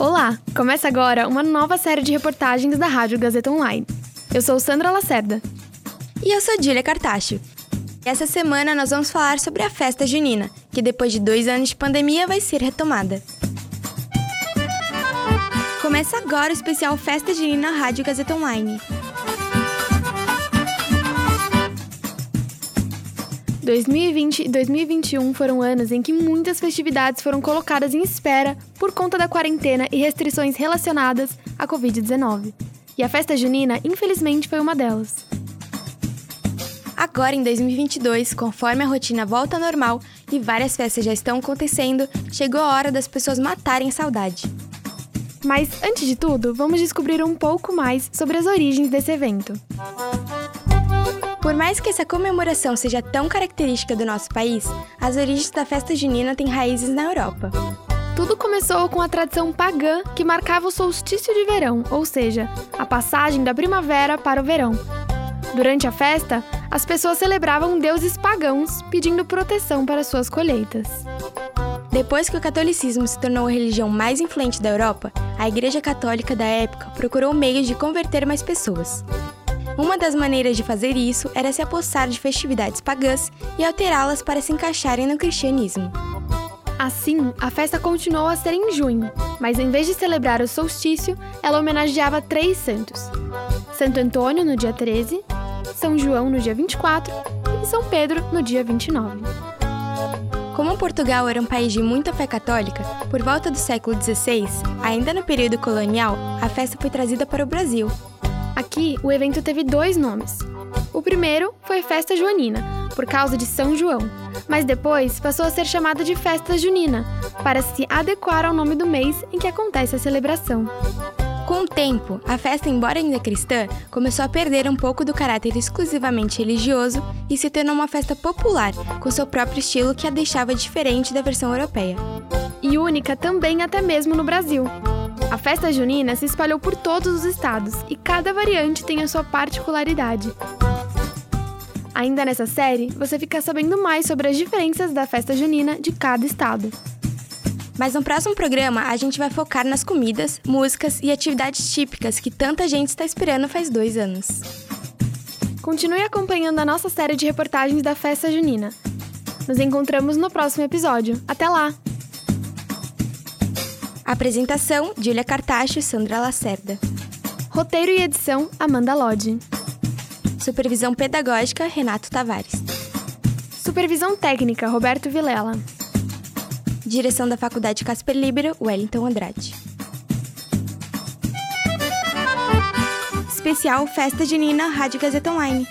Olá! Começa agora uma nova série de reportagens da Rádio Gazeta Online. Eu sou Sandra Lacerda. E eu sou Dília Cartacho. Essa semana nós vamos falar sobre a festa junina, que depois de dois anos de pandemia vai ser retomada. Começa agora o especial Festa Junina Rádio Gazeta Online. 2020 e 2021 foram anos em que muitas festividades foram colocadas em espera por conta da quarentena e restrições relacionadas à Covid-19. E a festa junina, infelizmente, foi uma delas. Agora, em 2022, conforme a rotina volta ao normal e várias festas já estão acontecendo, chegou a hora das pessoas matarem a saudade. Mas, antes de tudo, vamos descobrir um pouco mais sobre as origens desse evento. Por mais que essa comemoração seja tão característica do nosso país, as origens da festa junina têm raízes na Europa. Tudo começou com a tradição pagã que marcava o solstício de verão, ou seja, a passagem da primavera para o verão. Durante a festa, as pessoas celebravam deuses pagãos pedindo proteção para suas colheitas. Depois que o catolicismo se tornou a religião mais influente da Europa, a Igreja Católica da época procurou meios de converter mais pessoas. Uma das maneiras de fazer isso era se apossar de festividades pagãs e alterá-las para se encaixarem no cristianismo. Assim, a festa continuou a ser em junho, mas em vez de celebrar o solstício, ela homenageava três santos: Santo Antônio no dia 13, São João no dia 24 e São Pedro no dia 29. Como Portugal era um país de muita fé católica, por volta do século XVI, ainda no período colonial, a festa foi trazida para o Brasil Aqui, o evento teve dois nomes. O primeiro foi Festa Joanina, por causa de São João, mas depois passou a ser chamada de Festa Junina, para se adequar ao nome do mês em que acontece a celebração. Com o tempo, a festa, embora ainda cristã, começou a perder um pouco do caráter exclusivamente religioso e se tornou uma festa popular, com seu próprio estilo que a deixava diferente da versão europeia. E única também até mesmo no Brasil. A festa junina se espalhou por todos os estados e cada variante tem a sua particularidade. Ainda nessa série, você fica sabendo mais sobre as diferenças da festa junina de cada estado. Mas no próximo programa, a gente vai focar nas comidas, músicas e atividades típicas que tanta gente está esperando faz dois anos. Continue acompanhando a nossa série de reportagens da festa junina. Nos encontramos no próximo episódio. Até lá! Apresentação: Julia Cartacho e Sandra Lacerda. Roteiro e edição: Amanda Lodge. Supervisão pedagógica: Renato Tavares. Supervisão técnica: Roberto Vilela. Direção da Faculdade Casper Libero: Wellington Andrade. Especial Festa de Nina, Rádio Gazeta Online.